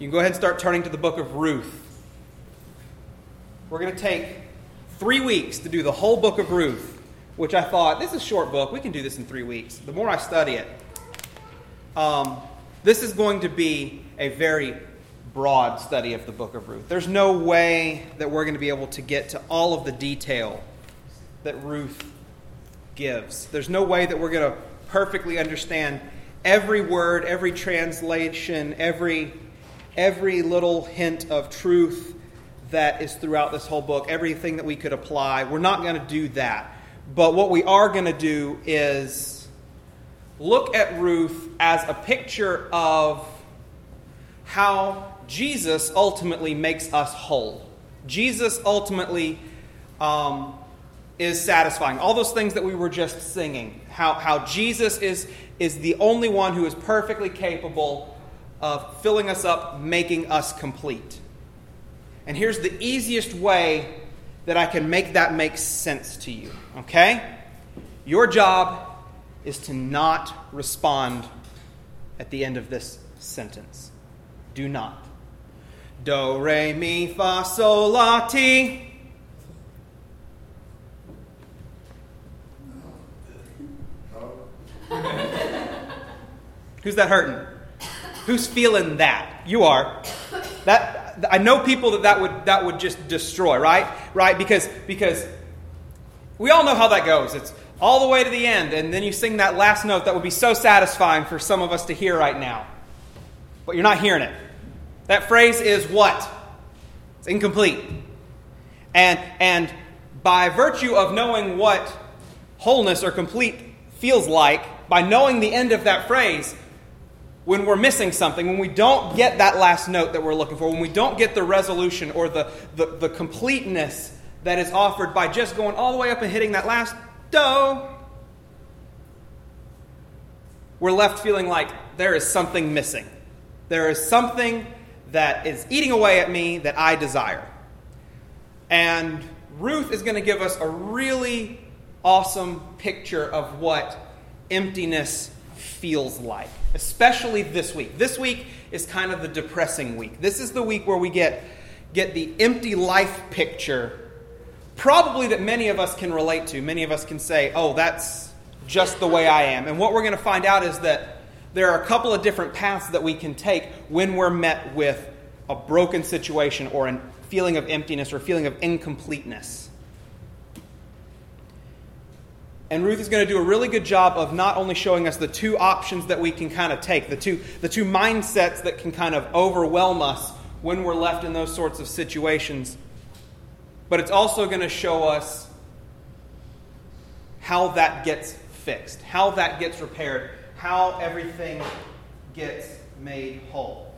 You can go ahead and start turning to the book of Ruth. We're going to take three weeks to do the whole book of Ruth, which I thought, this is a short book. We can do this in three weeks. The more I study it, um, this is going to be a very broad study of the book of Ruth. There's no way that we're going to be able to get to all of the detail that Ruth gives. There's no way that we're going to perfectly understand every word, every translation, every every little hint of truth that is throughout this whole book, everything that we could apply. We're not going to do that. But what we are going to do is look at Ruth as a picture of how Jesus ultimately makes us whole. Jesus ultimately um, is satisfying. All those things that we were just singing, how, how Jesus is, is the only one who is perfectly capable of filling us up, making us complete. And here's the easiest way that I can make that make sense to you, okay? Your job is to not respond at the end of this sentence. Do not. Do, re, mi, fa, sol, la, ti. Who's that hurting? Who's feeling that? You are. That I know people that that would that would just destroy, right? Right? Because because we all know how that goes. It's all the way to the end, and then you sing that last note that would be so satisfying for some of us to hear right now. But you're not hearing it. That phrase is what? It's incomplete. And and by virtue of knowing what wholeness or complete feels like, by knowing the end of that phrase, when we're missing something, when we don't get that last note that we're looking for, when we don't get the resolution or the, the, the completeness that is offered by just going all the way up and hitting that last do, we're left feeling like there is something missing. There is something that is eating away at me that I desire. And Ruth is going to give us a really awesome picture of what emptiness feels like, especially this week. This week is kind of the depressing week. This is the week where we get, get the empty life picture, probably that many of us can relate to. Many of us can say, oh, that's just the way I am. And what we're going to find out is that there are a couple of different paths that we can take when we're met with a broken situation or a feeling of emptiness or a feeling of incompleteness. And Ruth is going to do a really good job of not only showing us the two options that we can kind of take, the two, the two mindsets that can kind of overwhelm us when we're left in those sorts of situations, but it's also going to show us how that gets fixed, how that gets repaired, how everything gets made whole.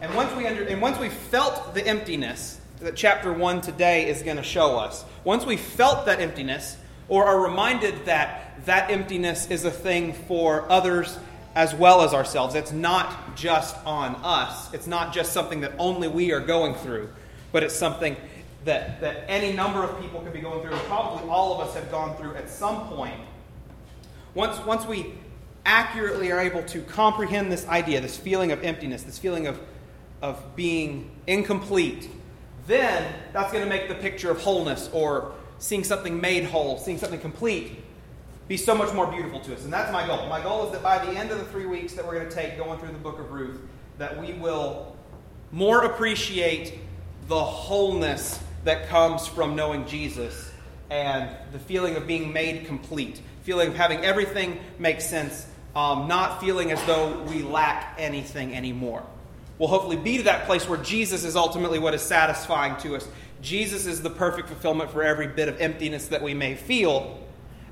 And once we under, and once we felt the emptiness that chapter 1 today is going to show us, once we felt that emptiness, or are reminded that that emptiness is a thing for others as well as ourselves. It's not just on us, it's not just something that only we are going through, but it's something that, that any number of people could be going through, and probably all of us have gone through at some point. Once, once we accurately are able to comprehend this idea, this feeling of emptiness, this feeling of, of being incomplete, then that's going to make the picture of wholeness or seeing something made whole, seeing something complete, be so much more beautiful to us. And that's my goal. My goal is that by the end of the three weeks that we're going to take going through the book of Ruth, that we will more appreciate the wholeness that comes from knowing Jesus and the feeling of being made complete, feeling of having everything make sense, um, not feeling as though we lack anything anymore. We'll hopefully be to that place where Jesus is ultimately what is satisfying to us Jesus is the perfect fulfillment for every bit of emptiness that we may feel.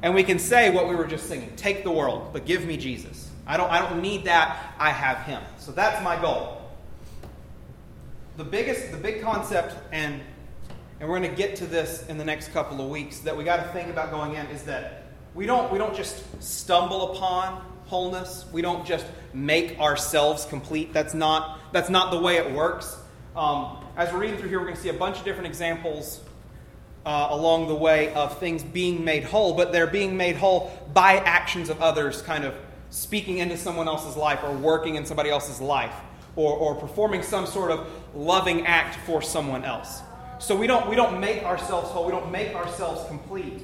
And we can say what we were just singing take the world, but give me Jesus. I don't, I don't need that, I have Him. So that's my goal. The biggest, the big concept, and, and we're going to get to this in the next couple of weeks, that we got to think about going in is that we don't, we don't just stumble upon wholeness. We don't just make ourselves complete. That's not, that's not the way it works. Um, as we're reading through here, we're going to see a bunch of different examples uh, along the way of things being made whole, but they're being made whole by actions of others, kind of speaking into someone else's life or working in somebody else's life. or, or performing some sort of loving act for someone else. So we don't, we don't make ourselves whole, we don't make ourselves complete.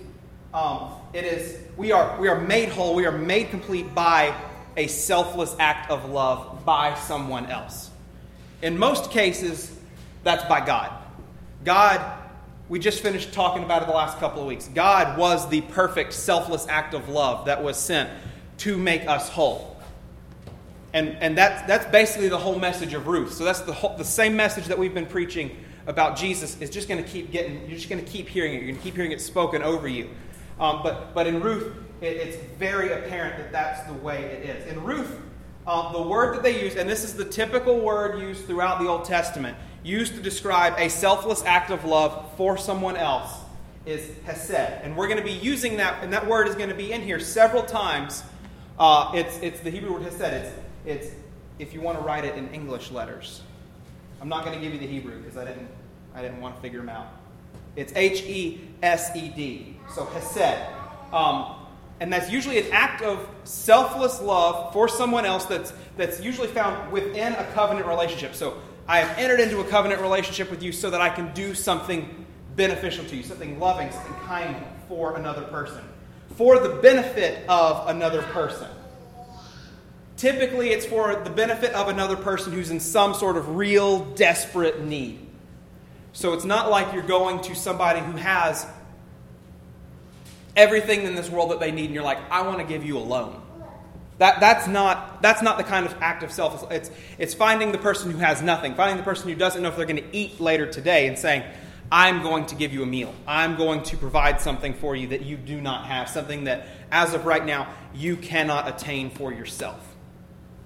Um, it is, we are, we are made whole, we are made complete by a selfless act of love by someone else. In most cases, that's by God. God, we just finished talking about it the last couple of weeks. God was the perfect, selfless act of love that was sent to make us whole. And, and that's, that's basically the whole message of Ruth. So that's the, whole, the same message that we've been preaching about Jesus is just going to keep getting, you're just going to keep hearing it. You're going to keep hearing it spoken over you. Um, but, but in Ruth, it, it's very apparent that that's the way it is. In Ruth, uh, the word that they use, and this is the typical word used throughout the Old Testament, used to describe a selfless act of love for someone else, is hesed. And we're going to be using that, and that word is going to be in here several times. Uh, it's, it's the Hebrew word hesed. It's, it's if you want to write it in English letters. I'm not going to give you the Hebrew because I didn't, I didn't want to figure them out. It's H E S E D. So hesed. Um, and that's usually an act of selfless love for someone else that's, that's usually found within a covenant relationship. So I have entered into a covenant relationship with you so that I can do something beneficial to you, something loving, something kind for another person, for the benefit of another person. Typically, it's for the benefit of another person who's in some sort of real desperate need. So it's not like you're going to somebody who has everything in this world that they need, and you're like, I want to give you a loan. That, that's, not, that's not the kind of act of self. It's, it's finding the person who has nothing, finding the person who doesn't know if they're going to eat later today, and saying, I'm going to give you a meal. I'm going to provide something for you that you do not have, something that, as of right now, you cannot attain for yourself.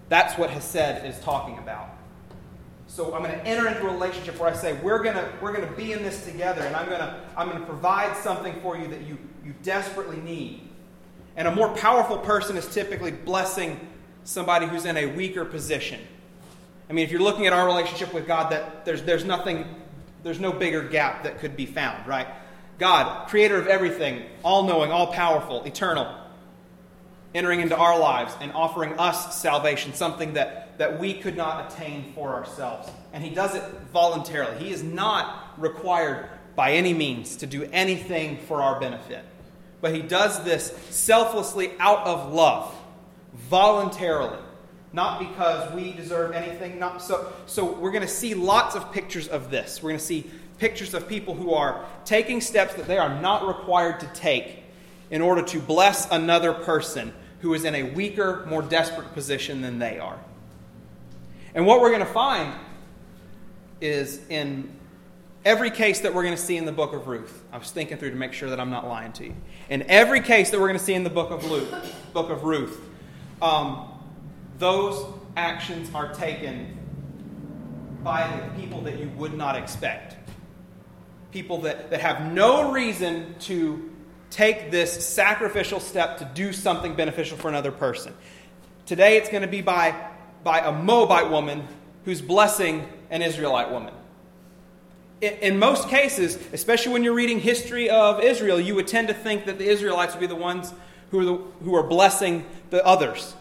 That's what Hesed is talking about. So I'm going to enter into a relationship where I say, we're going to, we're going to be in this together, and I'm going, to, I'm going to provide something for you that you, you desperately need. And a more powerful person is typically blessing somebody who's in a weaker position. I mean, if you're looking at our relationship with God, that there's, there's nothing, there's no bigger gap that could be found, right? God, creator of everything, all knowing, all powerful, eternal, entering into our lives and offering us salvation, something that, that we could not attain for ourselves. And He does it voluntarily. He is not required by any means to do anything for our benefit. But He does this selflessly out of love, voluntarily. Not because we deserve anything. Not so, so we're going to see lots of pictures of this. We're going to see pictures of people who are taking steps that they are not required to take in order to bless another person who is in a weaker, more desperate position than they are. And what we're going to find is in every case that we're going to see in the book of Ruth. I was thinking through to make sure that I'm not lying to you. In every case that we're going to see in the book of Luke, book of Ruth, um, those actions are taken by the people that you would not expect. People that, that have no reason to take this sacrificial step to do something beneficial for another person. Today it's going to be by, by a Moabite woman who's blessing an Israelite woman. In, most cases, especially when you're reading history of Israel, you would tend to think that the Israelites would be the ones who are, the, who are blessing the others.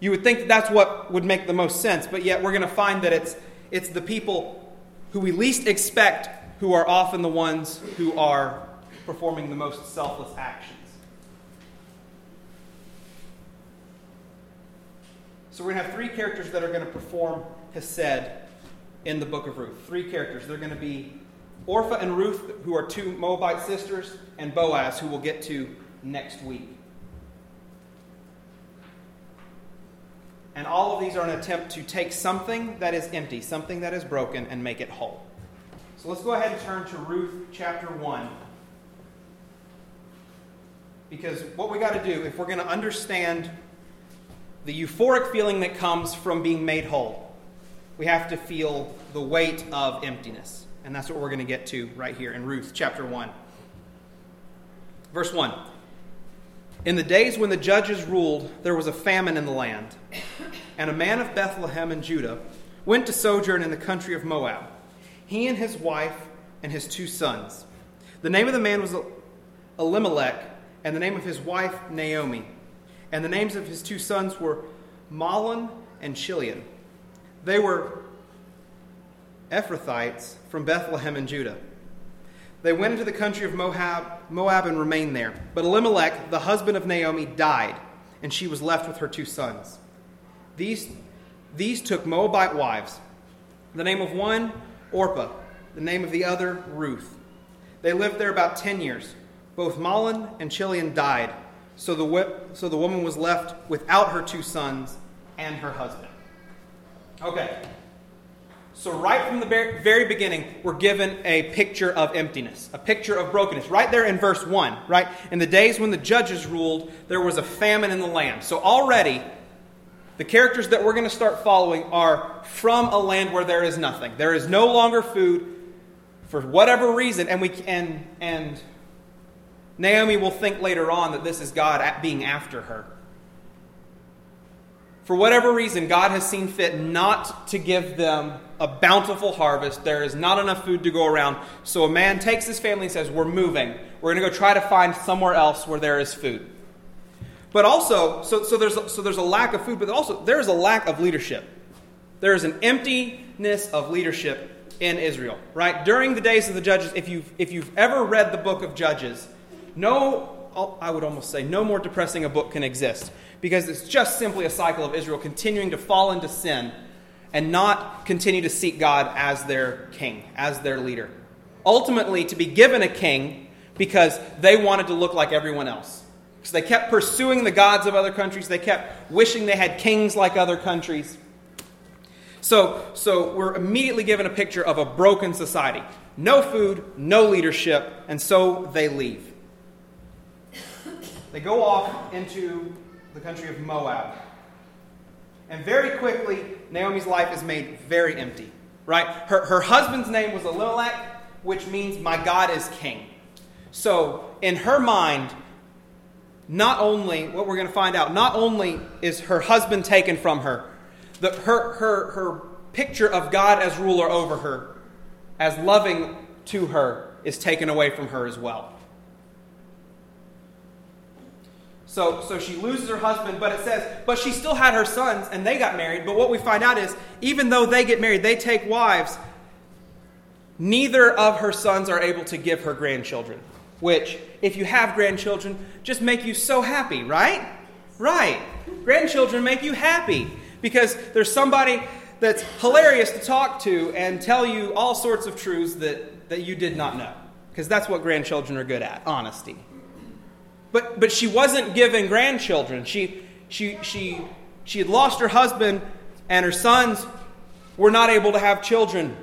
You would think that that's what would make the most sense, but yet we're going to find that it's, it's the people who we least expect who are often the ones who are performing the most selfless actions. So we're going to have three characters that are going to perform Hesed in the book of Ruth. Three characters. They're going to be Orpha and Ruth, who are two Moabite sisters, and Boaz, who we'll get to next week. And all of these are an attempt to take something that is empty, something that is broken, and make it whole. So let's go ahead and turn to Ruth chapter 1. Because what we got to do, if we're going to understand the euphoric feeling that comes from being made whole, we have to feel the weight of emptiness. And that's what we're going to get to right here in Ruth chapter 1. Verse 1 In the days when the judges ruled, there was a famine in the land, and a man of Bethlehem in Judah went to sojourn in the country of Moab, he and his wife and his two sons. The name of the man was Elimelech and the name of his wife Naomi. And the names of his two sons were Mahlon and Chilion. They were Ephrathites from Bethlehem in Judah. They went into the country of Moab, Moab and remained there. But Elimelech, the husband of Naomi, died, and she was left with her two sons. These, these took Moabite wives. The name of one, Orpah, the name of the other, Ruth. They lived there about ten years. Both Mahlon and Chilion died, so the, so the woman was left without her two sons and her husband. Okay. So, right from the very beginning, we're given a picture of emptiness, a picture of brokenness. Right there in verse 1, right? In the days when the judges ruled, there was a famine in the land. So, already, the characters that we're going to start following are from a land where there is nothing. There is no longer food for whatever reason, and we and and Naomi will think later on that this is God being after her. For whatever reason, God has seen fit not to give them a bountiful harvest. There is not enough food to go around. So a man takes his family and says, We're moving. We're going to go try to find somewhere else where there is food. But also, so, so, there's, so there's a lack of food, but also there is a lack of leadership. There is an emptiness of leadership in Israel, right? During the days of the judges, if you've, if you've ever read the book of Judges, no, I would almost say, no more depressing a book can exist because it's just simply a cycle of Israel continuing to fall into sin and not continue to seek God as their king, as their leader. Ultimately, to be given a king because they wanted to look like everyone else. So they kept pursuing the gods of other countries, they kept wishing they had kings like other countries. So, so we're immediately given a picture of a broken society. No food, no leadership, and so they leave. They go off into the country of Moab. And very quickly, Naomi's life is made very empty. Right? Her, her husband's name was Elimelech, which means my God is king. So, in her mind, not only, what we're going to find out, not only is her husband taken from her, the, her, her, her picture of God as ruler over her, as loving to her, is taken away from her as well. So, so she loses her husband, but it says, but she still had her sons and they got married. But what we find out is, even though they get married, they take wives, neither of her sons are able to give her grandchildren. Which, if you have grandchildren, just make you so happy, right? Right. Grandchildren make you happy because there's somebody that's hilarious to talk to and tell you all sorts of truths that, that you did not know. Because that's what grandchildren are good at honesty. But, but she wasn't given grandchildren. She, she, she, she had lost her husband, and her sons were not able to have children.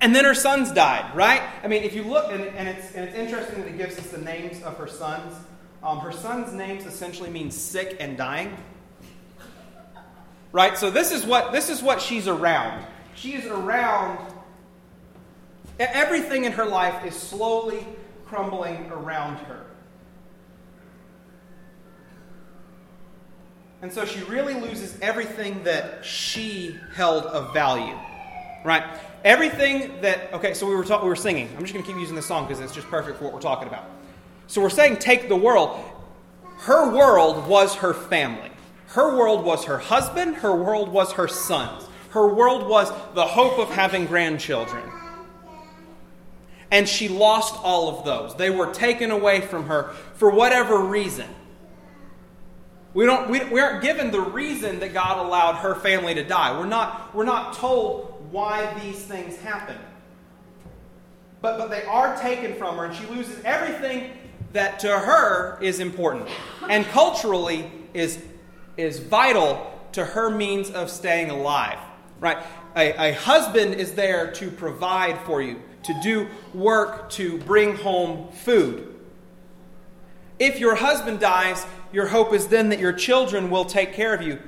And then her sons died, right? I mean, if you look, and, and, it's, and it's interesting that it gives us the names of her sons. Um, her sons' names essentially mean sick and dying. Right? So this is what this is what she's around. She is around everything in her life is slowly crumbling around her. And so she really loses everything that she held of value. Right? Everything that okay, so we were talk, we were singing. I'm just going to keep using this song because it's just perfect for what we're talking about. So we're saying take the world. Her world was her family. Her world was her husband, her world was her sons. Her world was the hope of having grandchildren. And she lost all of those. They were taken away from her for whatever reason. We, don't, we, we aren't given the reason that God allowed her family to die. We're not, we're not told why these things happen. But, but they are taken from her, and she loses everything that to her is important and culturally is, is vital to her means of staying alive. Right? A, a husband is there to provide for you, to do work, to bring home food. If your husband dies, your hope is then that your children will take care of you.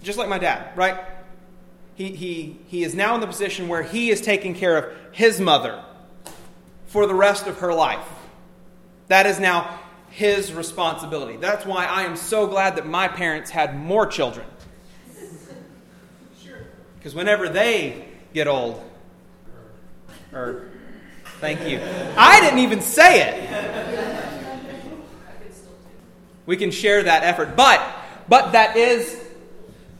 Just like my dad, right? He, he, he is now in the position where he is taking care of his mother for the rest of her life. That is now his responsibility. That's why I am so glad that my parents had more children. Because whenever they get old, or thank you, I didn't even say it we can share that effort. But but that is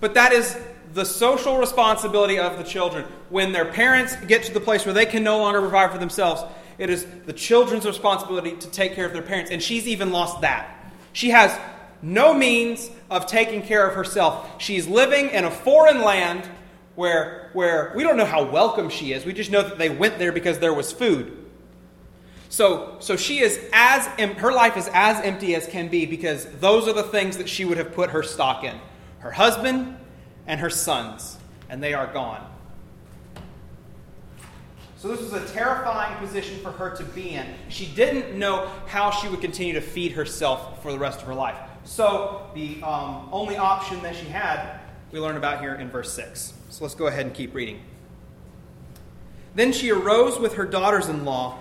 but that is the social responsibility of the children. When their parents get to the place where they can no longer provide for themselves, it is the children's responsibility to take care of their parents. And she's even lost that. She has no means of taking care of herself. She's living in a foreign land where, where we don't know how welcome she is. We just know that they went there because there was food. So, so she is as her life is as empty as can be because those are the things that she would have put her stock in: her husband and her sons, and they are gone. So this was a terrifying position for her to be in. She didn't know how she would continue to feed herself for the rest of her life. So the um, only option that she had, we learn about here in verse six. So let's go ahead and keep reading. Then she arose with her daughters in law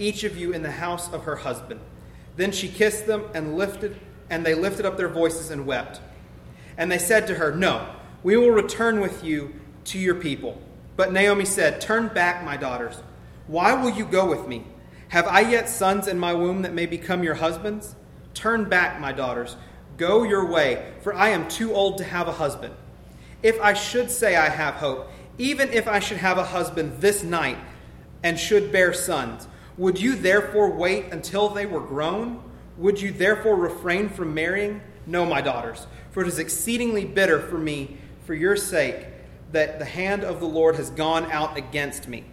each of you in the house of her husband. Then she kissed them and lifted and they lifted up their voices and wept. And they said to her, No, we will return with you to your people. But Naomi said, Turn back, my daughters. Why will you go with me? Have I yet sons in my womb that may become your husbands? Turn back, my daughters. Go your way, for I am too old to have a husband. If I should say I have hope, even if I should have a husband this night and should bear sons, would you therefore wait until they were grown? Would you therefore refrain from marrying? No, my daughters, for it is exceedingly bitter for me, for your sake, that the hand of the Lord has gone out against me.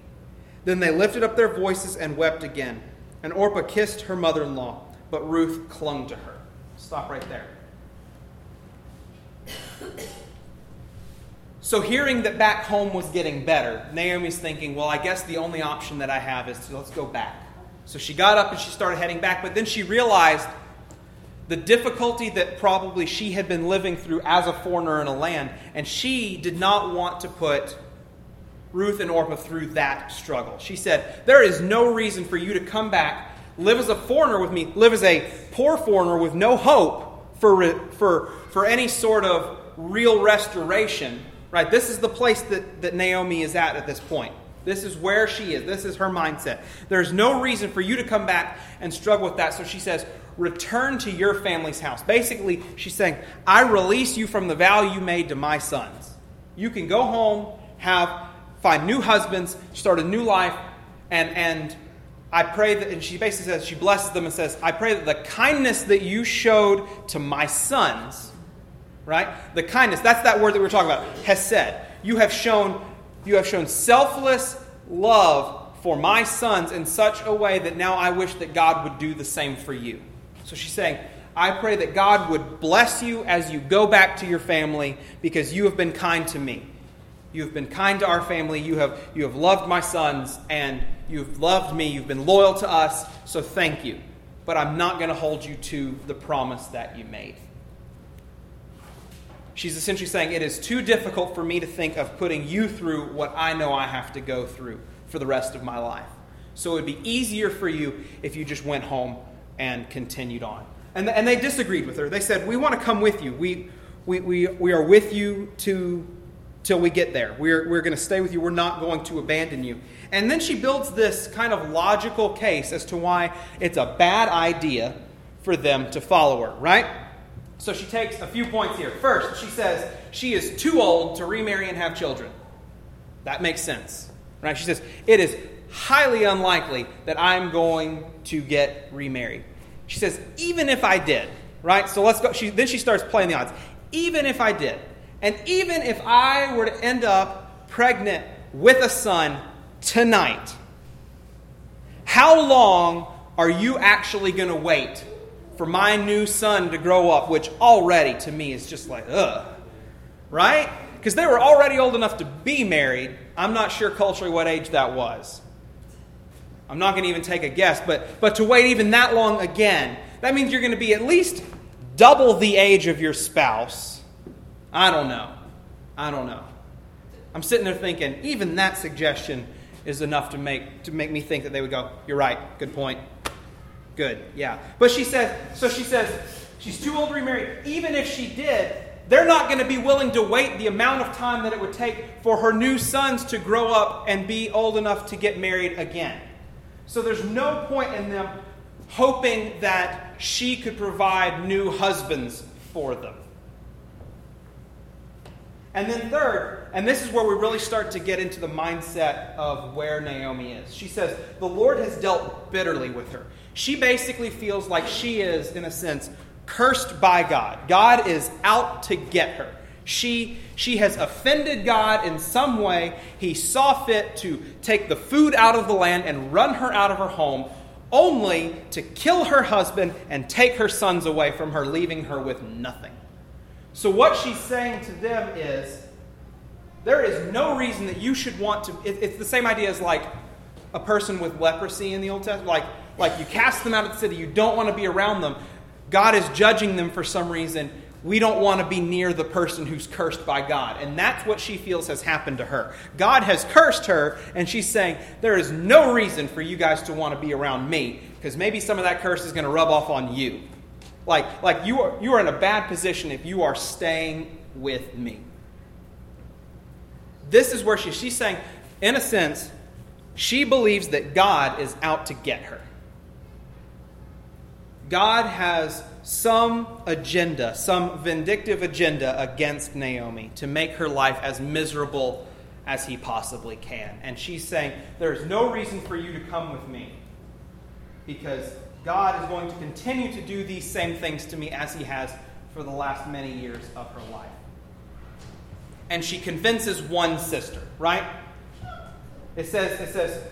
Then they lifted up their voices and wept again. And Orpah kissed her mother in law, but Ruth clung to her. Stop right there. So, hearing that back home was getting better, Naomi's thinking, well, I guess the only option that I have is to let's go back. So she got up and she started heading back, but then she realized the difficulty that probably she had been living through as a foreigner in a land, and she did not want to put Ruth and Orpah through that struggle. She said, There is no reason for you to come back, live as a foreigner with me, live as a poor foreigner with no hope for, for, for any sort of real restoration Right? This is the place that, that Naomi is at at this point. This is where she is. This is her mindset. There's no reason for you to come back and struggle with that. So she says, return to your family's house. Basically, she's saying, I release you from the vow you made to my sons. You can go home, have find new husbands, start a new life, and and I pray that and she basically says she blesses them and says, I pray that the kindness that you showed to my sons right? The kindness, that's that word that we are talking about, hesed. You have shown you have shown selfless love for my sons in such a way that now I wish that God would do the same for you. So she's saying, I pray that God would bless you as you go back to your family because you have been kind to me. You have been kind to our family. You have, you have loved my sons and you've loved me. You've been loyal to us. So thank you. But I'm not going to hold you to the promise that you made. She's essentially saying, It is too difficult for me to think of putting you through what I know I have to go through for the rest of my life. So it would be easier for you if you just went home and continued on. And, and they disagreed with her. They said, We want to come with you. We, we, we, we are with you to, till we get there. We're, we're going to stay with you. We're not going to abandon you. And then she builds this kind of logical case as to why it's a bad idea for them to follow her, right? So she takes a few points here. First, she says she is too old to remarry and have children. That makes sense. Right? She says, it is highly unlikely that I'm going to get remarried. She says, even if I did, right? So let's go. She, then she starts playing the odds. Even if I did, and even if I were to end up pregnant with a son tonight, how long are you actually going to wait for my new son to grow up, which already to me is just like, ugh. Right? Because they were already old enough to be married. I'm not sure culturally what age that was. I'm not going to even take a guess, but, but to wait even that long again, that means you're going to be at least double the age of your spouse. I don't know. I don't know. I'm sitting there thinking, even that suggestion is enough to make to make me think that they would go, "You're right. Good point. Good. Yeah." But she says, so she says, she's too old to remarry. Even if she did, they're not going to be willing to wait the amount of time that it would take for her new sons to grow up and be old enough to get married again. So there's no point in them hoping that she could provide new husbands for them. And then, third, and this is where we really start to get into the mindset of where Naomi is. She says, The Lord has dealt bitterly with her. She basically feels like she is, in a sense, cursed by God. God is out to get her. She, she has offended God in some way. He saw fit to take the food out of the land and run her out of her home, only to kill her husband and take her sons away from her, leaving her with nothing. So, what she's saying to them is there is no reason that you should want to. It, it's the same idea as like a person with leprosy in the Old Testament. Like, like you cast them out of the city, you don't want to be around them. God is judging them for some reason. We don't want to be near the person who's cursed by God. And that's what she feels has happened to her. God has cursed her, and she's saying, There is no reason for you guys to want to be around me, because maybe some of that curse is going to rub off on you. Like, like you, are, you are in a bad position if you are staying with me. This is where she, she's saying, in a sense, she believes that God is out to get her. God has some agenda, some vindictive agenda against Naomi to make her life as miserable as he possibly can. And she's saying, There's no reason for you to come with me because God is going to continue to do these same things to me as he has for the last many years of her life. And she convinces one sister, right? It says, it says,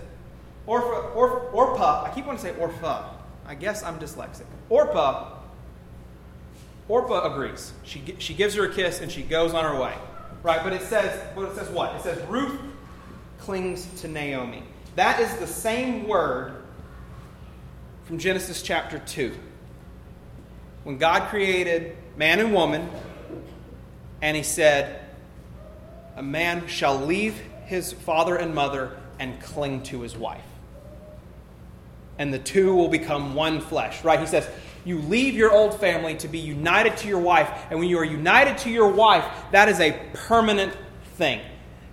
Orpha, Orpah, I keep wanting to say Orpha. I guess I'm dyslexic. Orpah, Orpah agrees. She, she gives her a kiss and she goes on her way. Right? But it says, but it says what? It says Ruth clings to Naomi. That is the same word from Genesis chapter 2. When God created man and woman, and he said, A man shall leave his father and mother and cling to his wife and the two will become one flesh, right? He says, you leave your old family to be united to your wife, and when you are united to your wife, that is a permanent thing.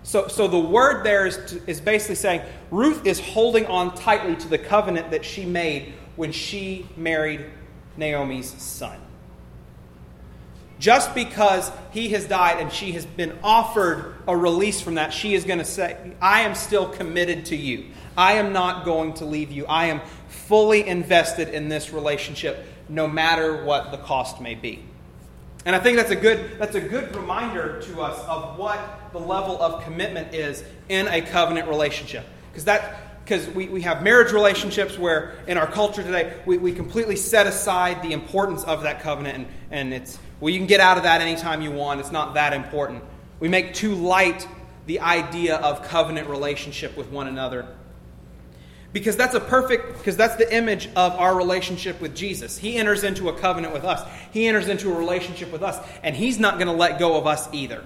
So, so the word there is, to, is basically saying Ruth is holding on tightly to the covenant that she made when she married Naomi's son. Just because he has died and she has been offered a release from that, she is going to say, I am still committed to you. I am not going to leave you. I am fully invested in this relationship, no matter what the cost may be. And I think that's a good, that's a good reminder to us of what the level of commitment is in a covenant relationship. Because that because we, we have marriage relationships where in our culture today we, we completely set aside the importance of that covenant and, and it's well you can get out of that anytime you want. It's not that important. We make too light the idea of covenant relationship with one another. Because that's a perfect because that's the image of our relationship with jesus. He enters into a covenant with us. He enters into a relationship with us and he's not going to let go of us either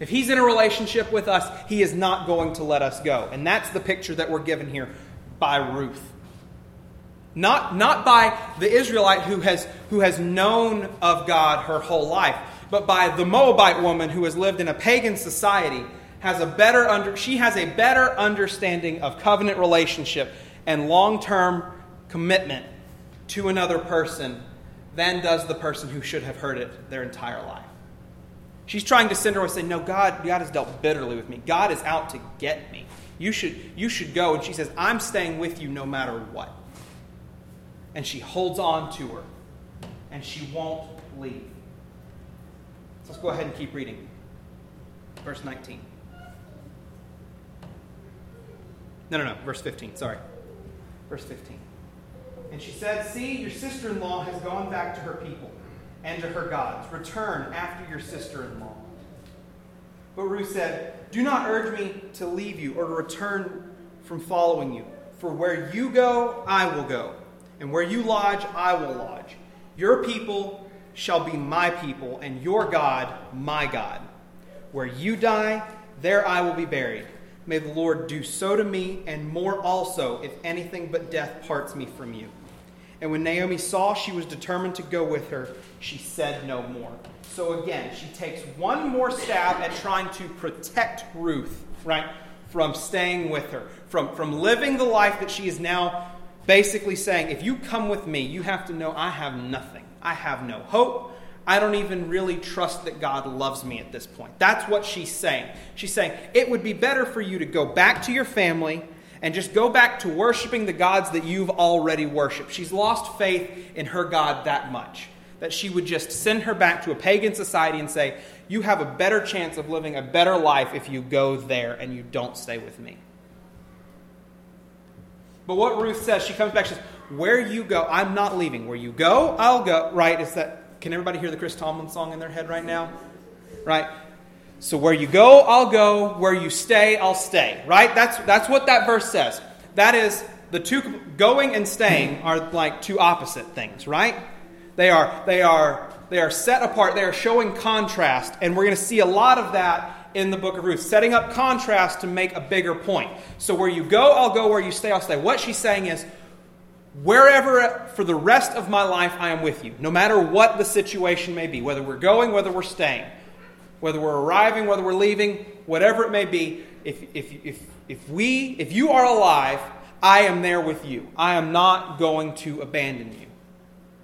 if he's in a relationship with us he is not going to let us go and that's the picture that we're given here by ruth not, not by the israelite who has, who has known of god her whole life but by the moabite woman who has lived in a pagan society has a better under, she has a better understanding of covenant relationship and long-term commitment to another person than does the person who should have heard it their entire life. She's trying to send her and say, No, God, God has dealt bitterly with me. God is out to get me. You should, you should go. And she says, I'm staying with you no matter what. And she holds on to her. And she won't leave. So let's go ahead and keep reading. Verse 19. No, no, no. Verse 15. Sorry. Verse 15. And she said, See, your sister in law has gone back to her people and to her gods. Return after your sister in law. But Ruth said, Do not urge me to leave you or to return from following you. For where you go, I will go, and where you lodge, I will lodge. Your people shall be my people, and your God, my God. Where you die, there I will be buried. May the Lord do so to me, and more also, if anything but death parts me from you. And when Naomi saw she was determined to go with her, she said no more. So again, she takes one more stab at trying to protect Ruth, right, from staying with her, from, from living the life that she is now basically saying, if you come with me, you have to know I have nothing. I have no hope. I don't even really trust that God loves me at this point. That's what she's saying. She's saying, it would be better for you to go back to your family and just go back to worshiping the gods that you've already worshiped. She's lost faith in her God that much that she would just send her back to a pagan society and say, You have a better chance of living a better life if you go there and you don't stay with me. But what Ruth says, she comes back, she says, Where you go, I'm not leaving. Where you go, I'll go. Right? Is that can everybody hear the Chris Tomlin song in their head right now? Right? So where you go, I'll go. Where you stay, I'll stay. Right? That's that's what that verse says. That is the two going and staying are like two opposite things, right? They are, they are, they are set apart. They are showing contrast. And we're going to see a lot of that in the book of Ruth, setting up contrast to make a bigger point. So where you go, I'll go. Where you stay, I'll stay. What she's saying is, wherever for the rest of my life I am with you, no matter what the situation may be, whether we're going, whether we're staying, whether we're arriving, whether we're leaving, whatever it may be, if, if, if, if we, if you are alive, I am there with you. I am not going to abandon you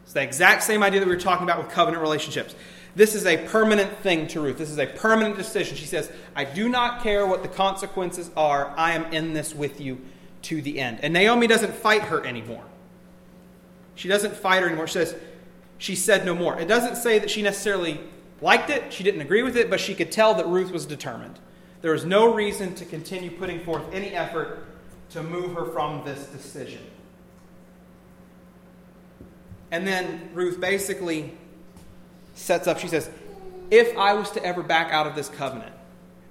It's the exact same idea that we were talking about with covenant relationships. This is a permanent thing to Ruth. This is a permanent decision. She says, I do not care what the consequences are. I am in this with you to the end. And Naomi doesn't fight her anymore. She doesn't fight her anymore. She says, she said no more. It doesn't say that she necessarily liked it, she didn't agree with it, but she could tell that Ruth was determined. There was no reason to continue putting forth any effort to move her from this decision. And then Ruth basically sets up, she says, If I was to ever back out of this covenant,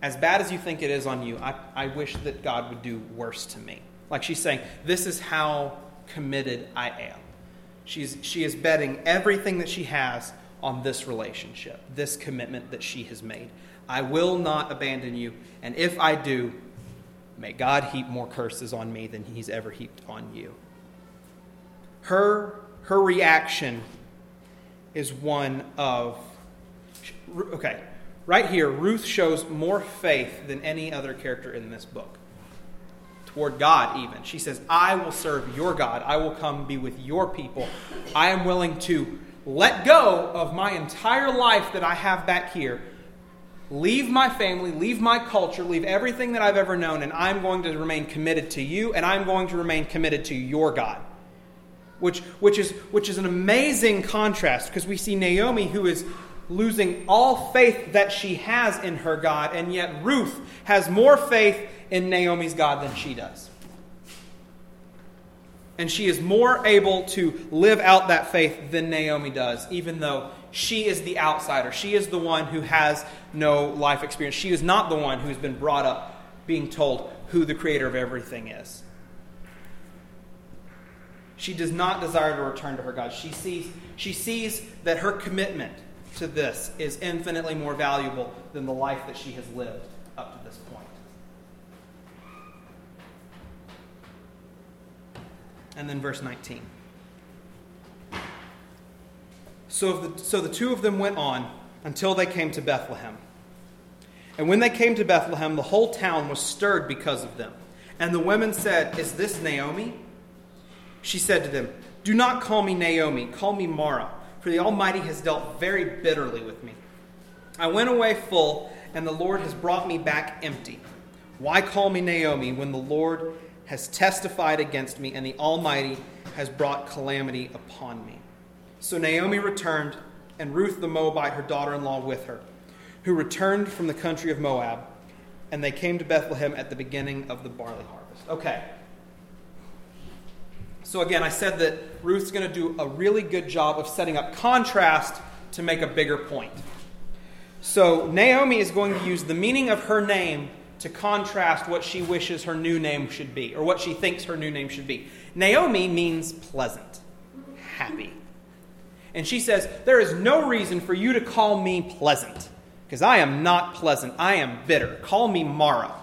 as bad as you think it is on you, I, I wish that God would do worse to me. Like she's saying, This is how committed I am. She's, she is betting everything that she has on this relationship, this commitment that she has made. I will not abandon you, and if I do, may God heap more curses on me than he's ever heaped on you. Her her reaction is one of, okay, right here, Ruth shows more faith than any other character in this book. Toward God, even. She says, I will serve your God. I will come be with your people. I am willing to let go of my entire life that I have back here, leave my family, leave my culture, leave everything that I've ever known, and I'm going to remain committed to you, and I'm going to remain committed to your God which, which, is, which is an amazing contrast because we see Naomi, who is losing all faith that she has in her God, and yet Ruth has more faith in Naomi's God than she does. And she is more able to live out that faith than Naomi does, even though she is the outsider. She is the one who has no life experience. She is not the one who's been brought up being told who the creator of everything is. She does not desire to return to her God. She sees, she sees that her commitment to this is infinitely more valuable than the life that she has lived up to this point. And then verse 19. So the, so the two of them went on until they came to Bethlehem. And when they came to Bethlehem, the whole town was stirred because of them. And the women said, Is this Naomi? She said to them, Do not call me Naomi, call me Mara, for the Almighty has dealt very bitterly with me. I went away full, and the Lord has brought me back empty. Why call me Naomi when the Lord has testified against me, and the Almighty has brought calamity upon me? So Naomi returned, and Ruth the Moabite, her daughter in law, with her, who returned from the country of Moab, and they came to Bethlehem at the beginning of the barley harvest. Okay, so, again, I said that Ruth's going to do a really good job of setting up contrast to make a bigger point. So, Naomi is going to use the meaning of her name to contrast what she wishes her new name should be, or what she thinks her new name should be. Naomi means pleasant, happy. And she says, There is no reason for you to call me pleasant, because I am not pleasant. I am bitter. Call me Mara.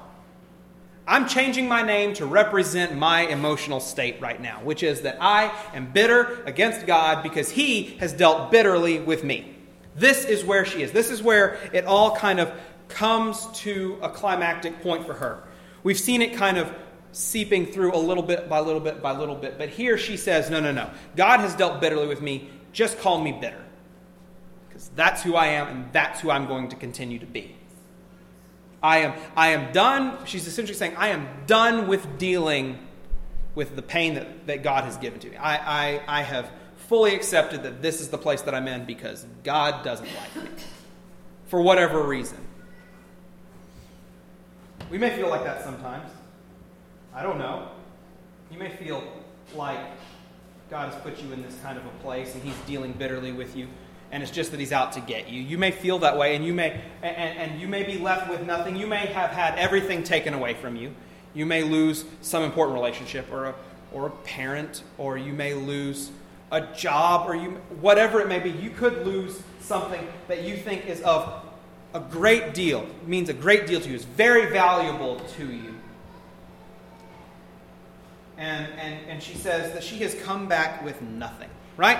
I'm changing my name to represent my emotional state right now, which is that I am bitter against God because He has dealt bitterly with me. This is where she is. This is where it all kind of comes to a climactic point for her. We've seen it kind of seeping through a little bit by little bit by little bit, but here she says, No, no, no. God has dealt bitterly with me. Just call me bitter. Because that's who I am, and that's who I'm going to continue to be. I am, I am done. She's essentially saying, I am done with dealing with the pain that, that God has given to me. I, I, I have fully accepted that this is the place that I'm in because God doesn't like me for whatever reason. We may feel like that sometimes. I don't know. You may feel like God has put you in this kind of a place and He's dealing bitterly with you and it's just that he's out to get you. You may feel that way, and you may and, and you may be left with nothing. You may have had everything taken away from you. You may lose some important relationship, or a or a parent, or you may lose a job, or you whatever it may be. You could lose something that you think is of a great deal, means a great deal to you, is very valuable to you. And, and, and she says that she has come back with nothing, right?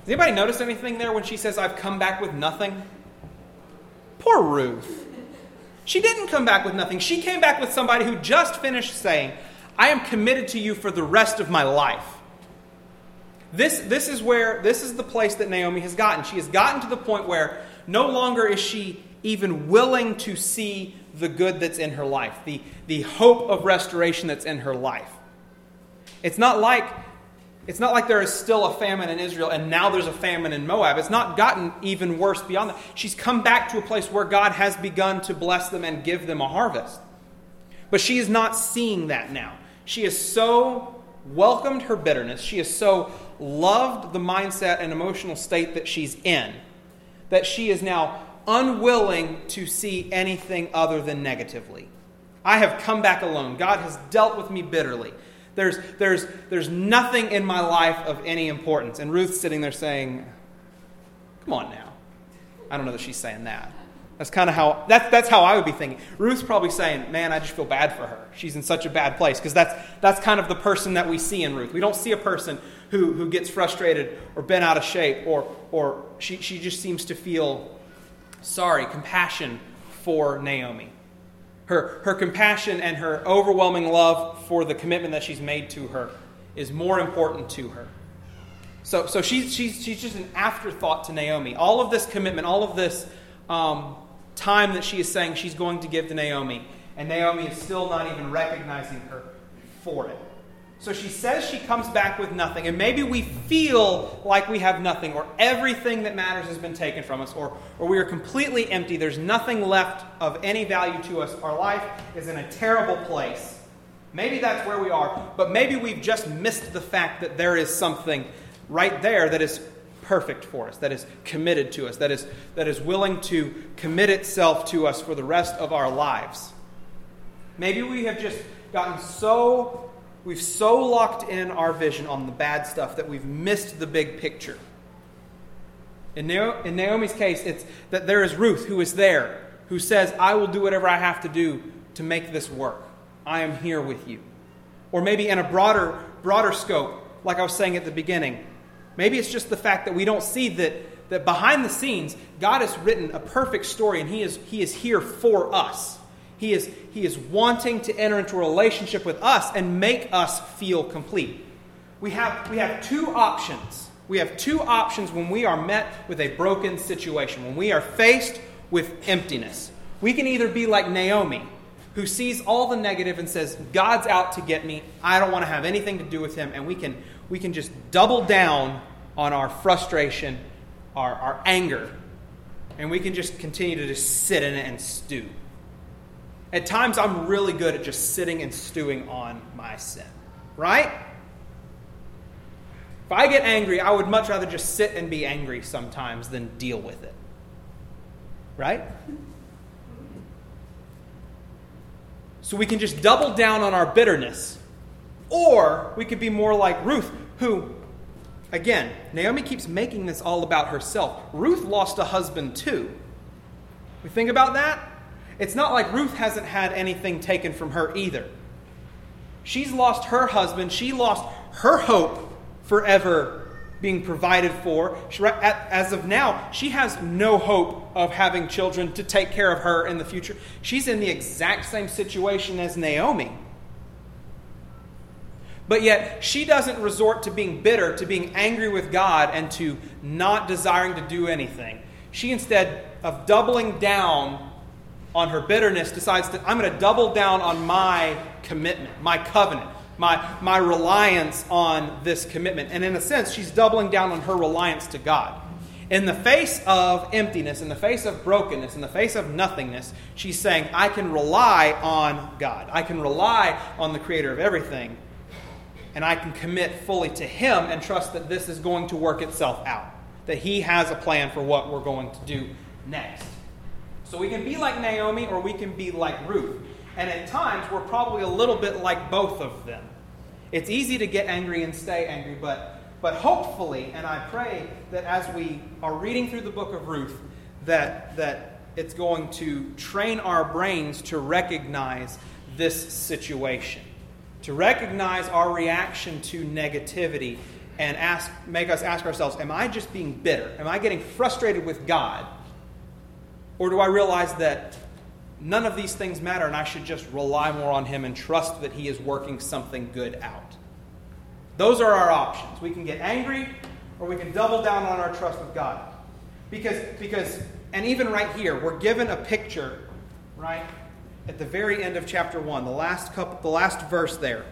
Does anybody notice anything there when she says, I've come back with nothing? Poor Ruth. She didn't come back with nothing. She came back with somebody who just finished saying, I am committed to you for the rest of my life. This, this is where, this is the place that Naomi has gotten. She has gotten to the point where no longer is she even willing to see the good that's in her life, the, the hope of restoration that's in her life. It's not like it's not like there is still a famine in Israel and now there's a famine in Moab. It's not gotten even worse beyond that. She's come back to a place where God has begun to bless them and give them a harvest. But she is not seeing that now. She has so welcomed her bitterness, she has so loved the mindset and emotional state that she's in, that she is now unwilling to see anything other than negatively. I have come back alone. God has dealt with me bitterly. There's, there's, there's nothing in my life of any importance. And Ruth's sitting there saying, Come on now. I don't know that she's saying that. That's kind of how that's, that's how I would be thinking. Ruth's probably saying, "Man, I just feel bad for her. She's in such a bad place." Because that's that's kind of the person that we see in Ruth. We don't see a person who, who gets frustrated or bent out of shape or or she, she just seems to feel sorry, compassion for Naomi. Her, her compassion and her overwhelming love for the commitment that she's made to her is more important to her. So, so she's, she's, she's just an afterthought to Naomi. All of this commitment, all of this um, time that she is saying she's going to give to Naomi, and Naomi is still not even recognizing her for it. So she says she comes back with nothing, and maybe we feel like we have nothing, or everything that matters has been taken from us, or, or we are completely empty. There's nothing left of any value to us. Our life is in a terrible place. Maybe that's where we are, but maybe we've just missed the fact that there is something right there that is perfect for us, that is committed to us, that is, that is willing to commit itself to us for the rest of our lives. Maybe we have just gotten so We've so locked in our vision on the bad stuff that we've missed the big picture. In, Naomi's case, it's that there is Ruth who is there, who says, I will do whatever I have to do to make this work. I am here with you. Or maybe in a broader, broader scope, like I was saying at the beginning, maybe it's just the fact that we don't see that, that behind the scenes, God has written a perfect story and He is, he is here for us. He is, he is wanting to enter into a relationship with us and make us feel complete. We have, we have two options. We have two options when we are met with a broken situation, when we are faced with emptiness. We can either be like Naomi, who sees all the negative and says, God's out to get me. I don't want to have anything to do with him. And we can, we can just double down on our frustration, our, our anger, and we can just continue to just sit in it and stew. At times, I'm really good at just sitting and stewing on my sin, right? If I get angry, I would much rather just sit and be angry sometimes than deal with it, right? So we can just double down on our bitterness. Or we could be more like Ruth, who, again, Naomi keeps making this all about herself. Ruth lost a husband too. We think about that? It's not like Ruth hasn't had anything taken from her either. She's lost her husband. She lost her hope forever being provided for. As of now, she has no hope of having children to take care of her in the future. She's in the exact same situation as Naomi. But yet, she doesn't resort to being bitter, to being angry with God, and to not desiring to do anything. She, instead of doubling down on her bitterness, decides that I'm going to double down on my commitment, my covenant, my, my reliance on this commitment. And in a sense, she's doubling down on her reliance to God. In the face of emptiness, in the face of brokenness, in the face of nothingness, she's saying, I can rely on God. I can rely on the creator of everything and I can commit fully to Him and trust that this is going to work itself out, that He has a plan for what we're going to do next. So we can be like Naomi or we can be like Ruth. And at times, we're probably a little bit like both of them. It's easy to get angry and stay angry, but, but hopefully, and I pray that as we are reading through the book of Ruth, that, that it's going to train our brains to recognize this situation to recognize our reaction to negativity and ask, make us ask ourselves Am I just being bitter? Am I getting frustrated with God? Or do I realize that none of these things matter and I should just rely more on Him and trust that He is working something good out? Those are our options. We can get angry or we can double down on our trust with God. Because, because and even right here, we're given a picture, right? at the very end of chapter 1, the last, couple, the last verse there.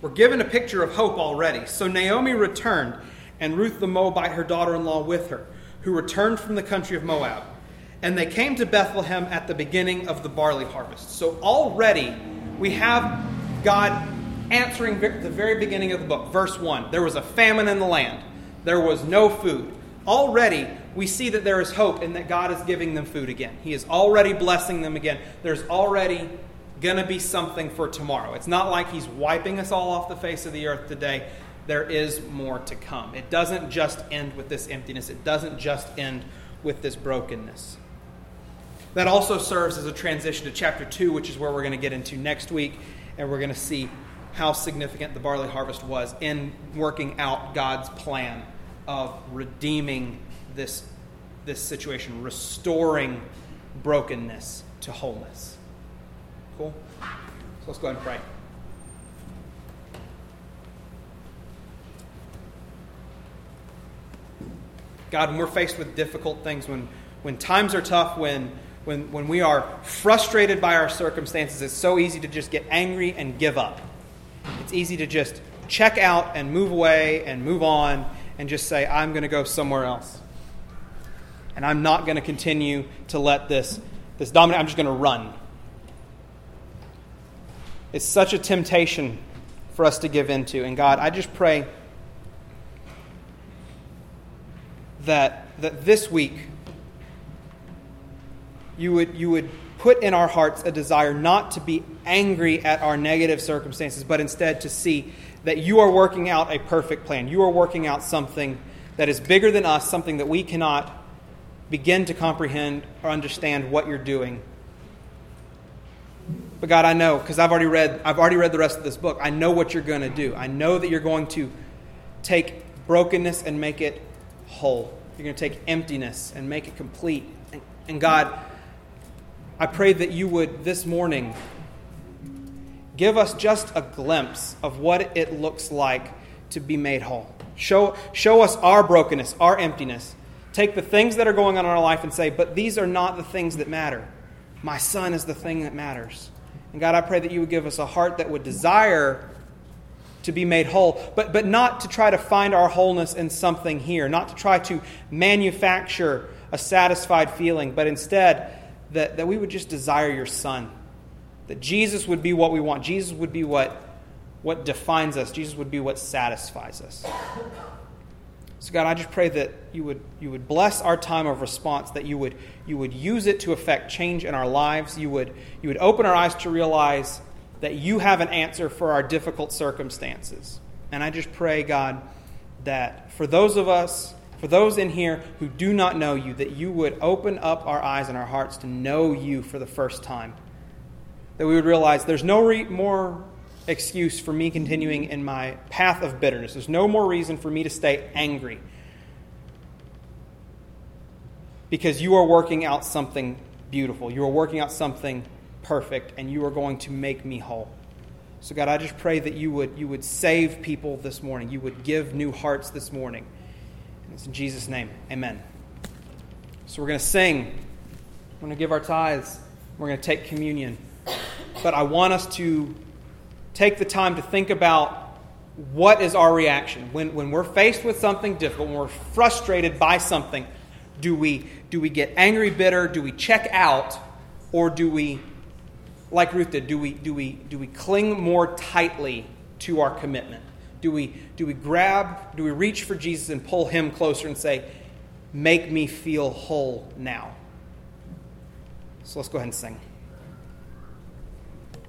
We're given a picture of hope already. So Naomi returned, and Ruth the Moabite, her daughter in law, with her, who returned from the country of Moab. And they came to Bethlehem at the beginning of the barley harvest. So already we have God answering the very beginning of the book, verse 1. There was a famine in the land, there was no food. Already we see that there is hope and that God is giving them food again. He is already blessing them again. There's already going to be something for tomorrow. It's not like He's wiping us all off the face of the earth today. There is more to come. It doesn't just end with this emptiness, it doesn't just end with this brokenness. That also serves as a transition to chapter 2, which is where we're going to get into next week, and we're going to see how significant the barley harvest was in working out God's plan of redeeming this, this situation, restoring brokenness to wholeness. Cool? So let's go ahead and pray. God, when we're faced with difficult things, when, when times are tough, when, when, when we are frustrated by our circumstances, it's so easy to just get angry and give up. It's easy to just check out and move away and move on and just say, I'm going to go somewhere else and I'm not going to continue to let this, this dominate. I'm just going to run. It's such a temptation for us to give into. And God, I just pray that, that this week you would, you would put in our hearts a desire not to be angry at our negative circumstances, but instead to see that you are working out a perfect plan. You are working out something that is bigger than us, something that we cannot begin to comprehend or understand what you're doing. But God, I know because I've already read I've already read the rest of this book. I know what you're going to do. I know that you're going to take brokenness and make it whole. You're going to take emptiness and make it complete. And, and God, I pray that you would this morning give us just a glimpse of what it looks like to be made whole. Show, show us our brokenness, our emptiness, take the things that are going on in our life and say, but these are not the things that matter. My son is the thing that matters. And God, I pray that you would give us a heart that would desire to be made whole, but, but not to try to find our wholeness in something here, not to try to manufacture a satisfied feeling, but instead that, that we would just desire your son. That Jesus would be what we want. Jesus would be what, what defines us. Jesus would be what satisfies us. So, God, I just pray that you would, you would bless our time of response, that you would, you would use it to affect change in our lives. You would, you would open our eyes to realize that you have an answer for our difficult circumstances. And I just pray, God, that for those of us, for those in here who do not know you, that you would open up our eyes and our hearts to know you for the first time. That we would realize there's no re- more excuse for me continuing in my path of bitterness. There's no more reason for me to stay angry. Because you are working out something beautiful. You are working out something perfect, and you are going to make me whole. So, God, I just pray that you would, you would save people this morning. You would give new hearts this morning. And it's in Jesus' name. Amen. So, we're going to sing. We're going to give our tithes. We're going to take communion. But I want us to take the time to think about what is our reaction when, when we're faced with something difficult, when we're frustrated by something. Do we, do we get angry, bitter? Do we check out? Or do we, like Ruth did, do we, do we, do we cling more tightly to our commitment? Do we, do we grab, do we reach for Jesus and pull him closer and say, Make me feel whole now? So let's go ahead and sing.